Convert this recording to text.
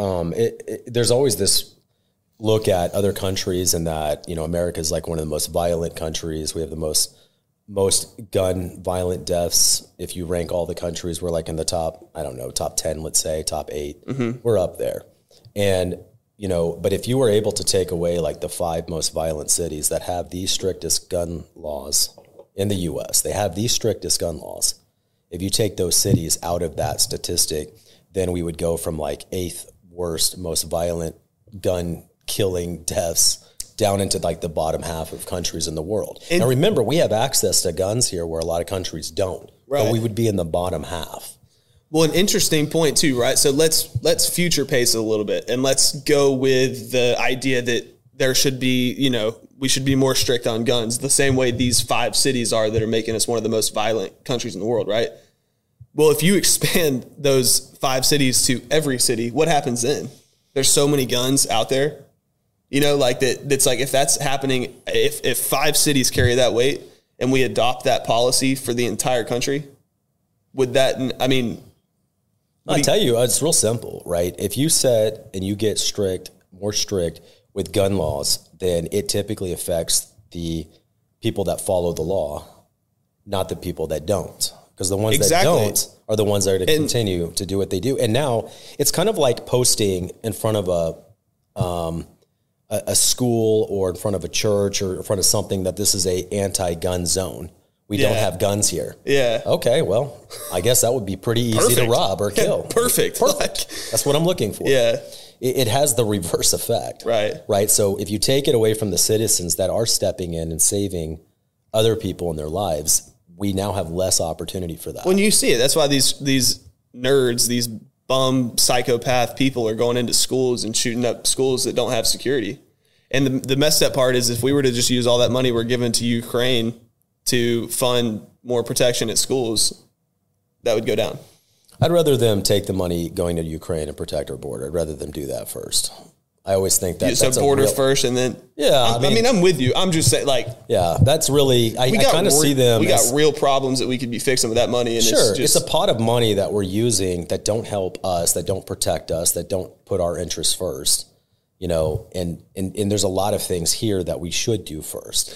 um, it, it, there's always this look at other countries and that you know America is like one of the most violent countries. We have the most most gun violent deaths. If you rank all the countries, we're like in the top. I don't know, top ten, let's say, top 8 we We're up there, and you know. But if you were able to take away like the five most violent cities that have the strictest gun laws in the U.S., they have the strictest gun laws. If you take those cities out of that statistic, then we would go from like eighth worst, most violent gun killing deaths down into like the bottom half of countries in the world. And, and remember, we have access to guns here where a lot of countries don't. Right. But we would be in the bottom half. Well, an interesting point too, right? So let's let's future pace a little bit and let's go with the idea that there should be, you know, we should be more strict on guns, the same way these five cities are that are making us one of the most violent countries in the world, right? Well, if you expand those five cities to every city, what happens then? There's so many guns out there you know, like that. That's like if that's happening, if if five cities carry that weight and we adopt that policy for the entire country, would that? I mean, I tell you, it's real simple, right? If you set and you get strict, more strict with gun laws, then it typically affects the people that follow the law, not the people that don't. Because the ones exactly. that don't are the ones that are to and, continue to do what they do. And now it's kind of like posting in front of a um, a, a, school or in front of a church or in front of something that this is a anti-gun zone. We yeah. don't have guns here. Yeah. Okay. Well, I guess that would be pretty easy to rob or kill. Perfect. Perfect. Like, That's what I'm looking for. Yeah. It, it, has the reverse effect. Right. Right. So if you take it away from the citizens that are stepping in and saving other people in their lives, we now have less opportunity for that. When you see it, that's why these these nerds, these bum psychopath people are going into schools and shooting up schools that don't have security. And the, the messed up part is if we were to just use all that money we're given to Ukraine to fund more protection at schools, that would go down. I'd rather them take the money going to Ukraine and protect our border. I'd rather them do that first. I always think that so border real, first, and then yeah. I mean, I mean, I'm with you. I'm just saying, like, yeah, that's really. I, I kind of see them. We as, got real problems that we could be fixing with that money, and sure, it's, just, it's a pot of money that we're using that don't help us, that don't protect us, that don't put our interests first. You know, and and and there's a lot of things here that we should do first.